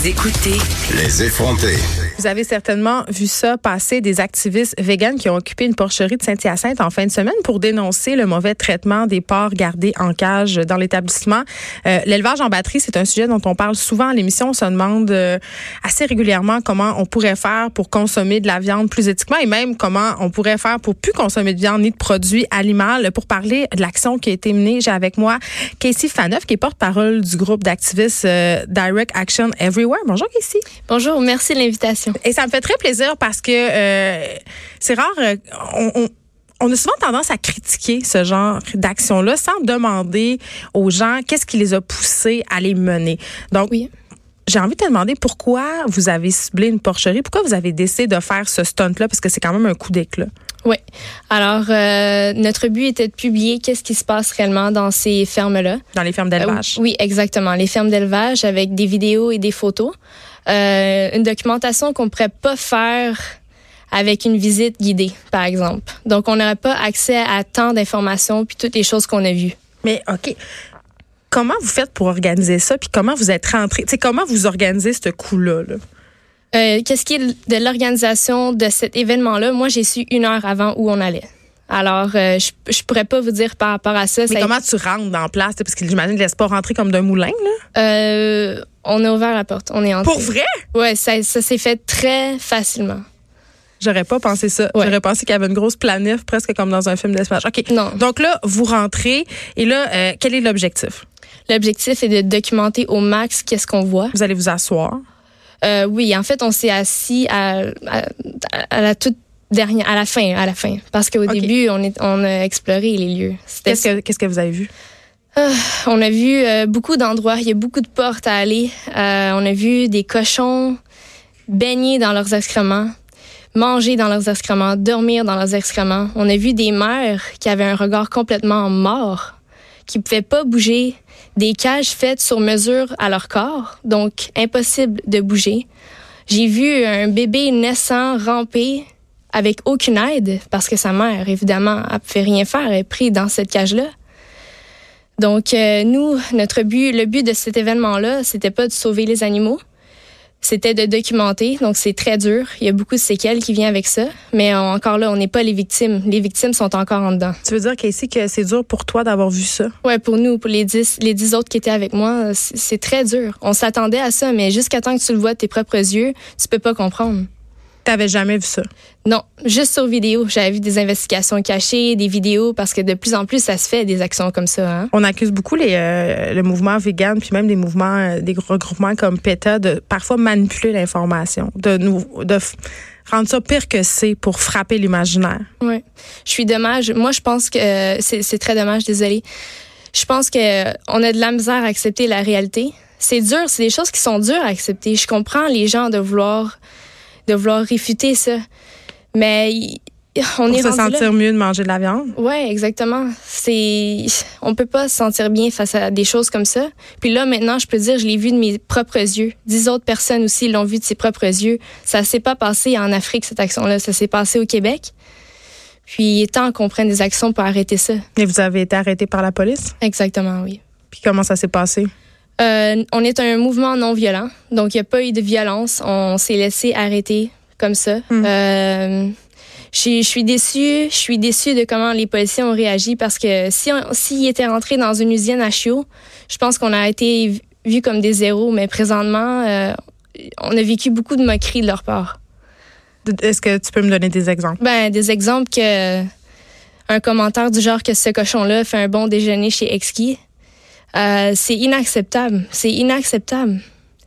Vous écoutez Les effrontés. Vous avez certainement vu ça passer, des activistes véganes qui ont occupé une porcherie de Saint-Hyacinthe en fin de semaine pour dénoncer le mauvais traitement des porcs gardés en cage dans l'établissement. Euh, L'élevage en batterie, c'est un sujet dont on parle souvent à l'émission. On se demande euh, assez régulièrement comment on pourrait faire pour consommer de la viande plus éthiquement et même comment on pourrait faire pour plus consommer de viande ni de produits animaux. Pour parler de l'action qui a été menée, j'ai avec moi Casey Faneuf, qui est porte-parole du groupe d'activistes euh, Direct Action Everywhere. Bonjour Casey. Bonjour, merci de l'invitation. Et ça me fait très plaisir parce que euh, c'est rare. euh, on, on- on a souvent tendance à critiquer ce genre d'action-là sans demander aux gens qu'est-ce qui les a poussés à les mener. Donc, Oui. j'ai envie de te demander pourquoi vous avez ciblé une porcherie, pourquoi vous avez décidé de faire ce stunt-là, parce que c'est quand même un coup d'éclat. Oui. Alors, euh, notre but était de publier qu'est-ce qui se passe réellement dans ces fermes-là. dans les fermes d'élevage. Euh, oui, exactement. Les fermes d'élevage avec des vidéos et des photos. Euh, une documentation qu'on pourrait pas faire avec une visite guidée, par exemple. Donc, on n'aurait pas accès à tant d'informations puis toutes les choses qu'on a vues. Mais OK. Comment vous faites pour organiser ça, puis comment vous êtes rentré, comment vous organisez ce coup-là? là? Euh, Qu'est-ce qui est de l'organisation de cet événement-là? Moi, j'ai su une heure avant où on allait. Alors, euh, je, je pourrais pas vous dire par rapport à ça. Mais Ça comment tu rentres dans la place? Parce que j'imagine ne laisse pas rentrer comme d'un moulin, là? Euh, on a ouvert la porte. On est entré. Pour vrai? Ouais, ça, ça s'est fait très facilement. J'aurais pas pensé ça. Ouais. J'aurais pensé qu'il y avait une grosse planif, presque comme dans un film d'espace. OK. Non. Donc là, vous rentrez. Et là, euh, quel est l'objectif? L'objectif est de documenter au max qu'est-ce qu'on voit. Vous allez vous asseoir. Euh, oui, en fait, on s'est assis à, à, à la toute dernière, à la fin, à la fin, parce qu'au Ok. début, on est, on a exploré les lieux. Qu'est-ce que, qu'est-ce que vous avez vu? On a vu euh, beaucoup d'endroits, il y a beaucoup de portes à aller. Euh, on a vu des cochons baigner dans leurs excréments, manger dans leurs excréments, dormir dans leurs excréments. On a vu des mères qui avaient un regard complètement mort, qui ne pouvaient pas bouger, des cages faites sur mesure à leur corps, donc impossible de bouger. J'ai vu un bébé naissant ramper avec aucune aide parce que sa mère, évidemment, elle ne pouvait rien faire, elle est prise dans cette cage-là. Donc, euh, nous, notre but, le but de cet événement-là, c'était pas de sauver les animaux, c'était de documenter. Donc, c'est très dur. Il y a beaucoup de séquelles qui viennent avec ça. Mais euh, encore là, on n'est pas les victimes. Les victimes sont encore en dedans. Tu veux dire, Casey, que c'est dur pour toi d'avoir vu ça? Ouais, pour nous, pour les dix, les dix autres qui étaient avec moi, c'est c'est très dur. On s'attendait à ça, mais jusqu'à temps que tu le vois de tes propres yeux, tu peux pas comprendre. T'avais jamais vu ça? Non, juste sur vidéo. J'avais vu des investigations cachées, des vidéos, parce que de plus en plus, ça se fait des actions comme ça. Hein? On accuse beaucoup les, euh, le mouvement vegan, puis même des mouvements, euh, des regroupements comme PETA, de parfois manipuler l'information, de nous, de rendre ça pire que c'est pour frapper l'imaginaire. Ouais. Je suis dommage. Moi, je pense que euh, c'est très dommage, désolée. Je pense que euh, on a de la misère à accepter la réalité. C'est dur, c'est des choses qui sont dures à accepter. Je comprends les gens de vouloir de vouloir réfuter ça. Mais on Pour est se là. sentir mieux de manger de la viande? Ouais, exactement. C'est, on peut pas se sentir bien face à des choses comme ça. Puis là, maintenant, je peux dire, je l'ai vu de mes propres yeux. Dix autres personnes aussi l'ont vu de ses propres yeux. Ça s'est pas passé en Afrique, cette action-là. Ça s'est passé au Québec. Puis il est temps qu'on prenne des actions pour arrêter ça. Et vous avez été arrêté par la police? Exactement, oui. Puis comment ça s'est passé? Euh, on est un mouvement non violent, donc il n'y a pas eu de violence. On s'est laissé arrêter comme ça. Mhm. Euh, je suis déçue. Je suis déçue de comment les policiers ont réagi parce que si s'ils étaient rentrés dans une usine à chiots, je pense qu'on a été vus comme des héros. Mais présentement, euh, on a vécu beaucoup de moqueries de leur part. Est-ce que tu peux me donner des exemples? Ben, des exemples que un commentaire du genre que ce cochon-là fait un bon déjeuner chez Exki, euh, c'est inacceptable. C'est inacceptable.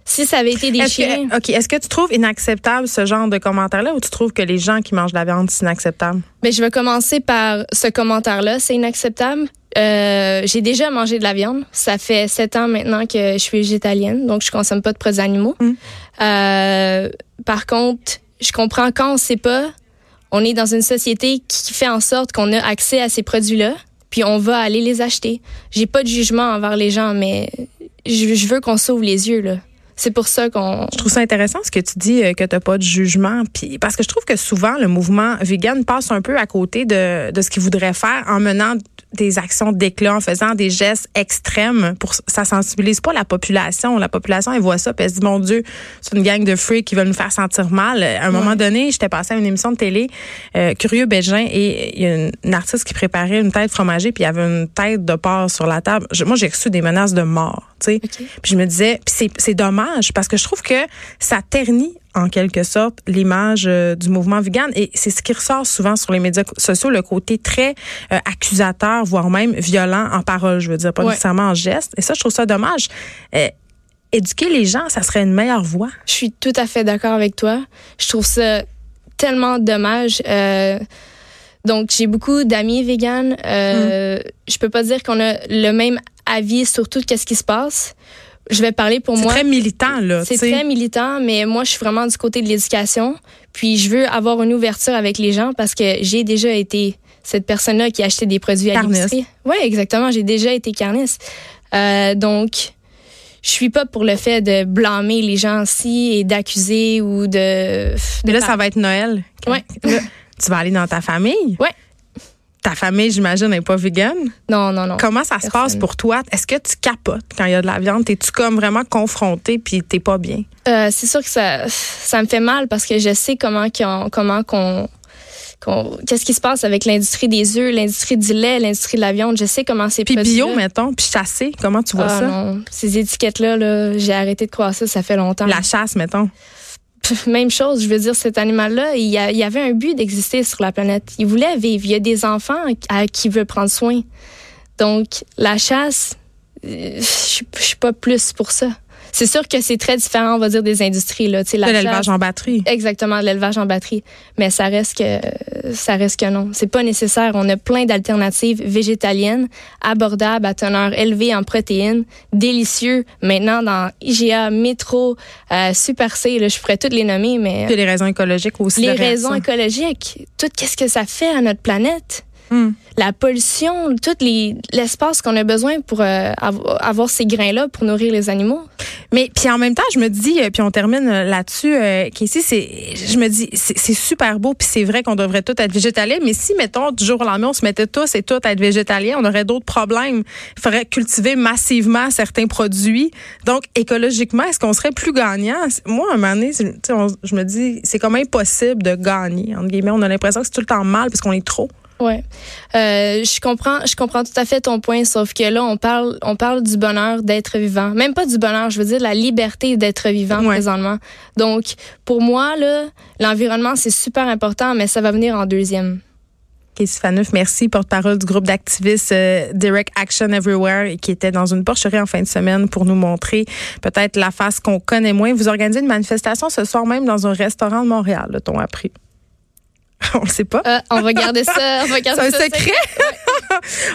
Si ça avait été des chiens, que, OK. Est-ce que tu trouves inacceptable ce genre de commentaire-là ou tu trouves que les gens qui mangent de la viande, c'est inacceptable? mais je vais commencer par ce commentaire-là. C'est inacceptable. Euh, j'ai déjà mangé de la viande. Ça fait sept ans maintenant que je suis végétalienne, donc je consomme pas de produits animaux. Mm. Euh, par contre, je comprends quand on sait pas, on est dans une société qui fait en sorte qu'on a accès à ces produits-là, puis on va aller les acheter. J'ai pas de jugement envers les gens, mais je, veux qu'on s'ouvre les yeux là. C'est pour ça qu'on. Je trouve ça intéressant ce que tu dis euh, que tu n'as pas de jugement, puis parce que je trouve que souvent le mouvement vegan passe un peu à côté de ce qu'il voudrait faire en menant des actions d'éclat, en faisant des gestes extrêmes pour ça sensibilise pas la population. La population elle voit ça, puis elle se dit mon Dieu, c'est une gang de freaks qui veulent nous faire sentir mal. À un moment donné, j'étais passée à une émission de télé, euh, Curieux Bégin, et il y a une, artiste qui préparait une tête fromagée, puis il y avait une tête de porc sur la table. moi, j'ai reçu des menaces de mort. Puis je me disais, puis c'est dommage parce que je trouve que ça ternit en quelque sorte l'image euh, du mouvement vegan. Et c'est ce qui ressort souvent sur les médias sociaux le côté très euh, accusateur voire même violent en parole. Je veux dire pas nécessairement en geste. Et ça je trouve ça dommage. Euh, éduquer les gens ça serait une meilleure voie. Je suis tout à fait d'accord avec toi. Je trouve ça tellement dommage donc j'ai beaucoup d'amis véganes mm. je peux pas dire qu'on a le même avis sur tout ce qui se passe je vais parler pour moi. C'est très militant, là. C'est très militant, mais moi, je suis vraiment du côté de l'éducation. Puis, je veux avoir une ouverture avec les gens parce que j'ai déjà été cette personne-là qui achetait des produits à l'épicerie. Oui, exactement. J'ai déjà été carniste. Euh, donc, je suis pas pour le fait de blâmer les gens ci et d'accuser ou de. Mais là, ça va être Noël. Oui. tu vas aller dans ta famille? Oui ta famille, j'imagine, n'est pas végane. Non, non, non. Comment ça se passe pour toi? Est-ce que tu capotes quand il y a de la viande? T'es-tu comme vraiment confronté puis t'es pas bien? Euh, c'est sûr que ça, ça me fait mal parce que je sais comment qu'on, comment qu'on, qu'est-ce qui se passe avec l'industrie des œufs, l'industrie du lait, l'industrie de la viande. Je sais comment c'est Puis bio, mettons, puis chassé, comment tu vois ah, ça? Non. Ces étiquettes-là, -là, j'ai arrêté de croire ça, ça fait longtemps. La chasse, mettons même chose, je veux dire, cet animal-là, il y, avait un but d'exister sur la planète. Il voulait vivre. Il y a des enfants à qui veut prendre soin. Donc, la chasse, euh, je, je suis pas plus pour ça. C'est sûr que c'est très différent, on va dire, des industries. Là. de l'élevage en batterie. Exactement, de l'élevage en batterie. Mais ça reste que ça reste que non. C'est pas nécessaire. On a plein d'alternatives végétaliennes, abordables, à teneur élevée en protéines, délicieux. Maintenant, dans IGA, Métro, euh, Super C, là, je pourrais toutes les nommer, mais... Puis les raisons écologiques aussi. Les raisons écologiques. Tout qu'est-ce que ça fait à notre planète? Hmm. La pollution, tout l'espace qu'on a besoin pour euh, avoir ces grains-là pour nourrir les animaux. Mais puis en même temps, je me dis, euh, puis on termine euh, là-dessus, euh, Casey, c'est, je me dis, c'est super beau, puis c'est vrai qu'on devrait tous être végétaliens, mais si, mettons, du jour au lendemain, on se mettait tous et toutes à être végétaliens, on aurait d'autres problèmes. Il faudrait cultiver massivement certains produits. Donc, écologiquement, est-ce qu'on serait plus gagnant? Moi, à un moment donné, je me dis, c'est comme impossible de gagner, entre guillemets. On a l'impression que c'est tout le temps mal parce qu'on est trop. Ouais, euh, je comprends, je comprends tout à fait ton point, sauf que là on parle, on parle du bonheur d'être vivant, même pas du bonheur, je veux dire la liberté d'être vivant présentement. Donc pour moi là, l'environnement c'est super important, mais ça va venir en deuxième. Casey Faneuf, merci, porte-parole du groupe d'activistes euh, Direct Action Everywhere, qui était dans une porcherie en fin de semaine pour nous montrer peut-être la face qu'on connaît moins. Vous organisez une manifestation ce soir même dans un restaurant de Montréal, t on appris? on le sait pas. Euh, on va garder ça. C'est un secret.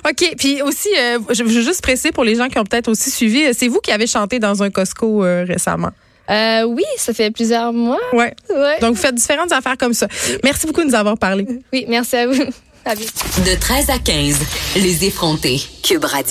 OK. Puis aussi, euh, je veux juste presser pour les gens qui ont peut-être aussi suivi. Euh, c'est vous qui avez chanté dans un Costco récemment. oui, ça fait plusieurs mois. Ouais. ouais. Donc, vous faites différentes affaires comme ça. Merci beaucoup de nous avoir parlé. Oui, merci à vous. De 13 à 15, les effrontés. Cube Radio.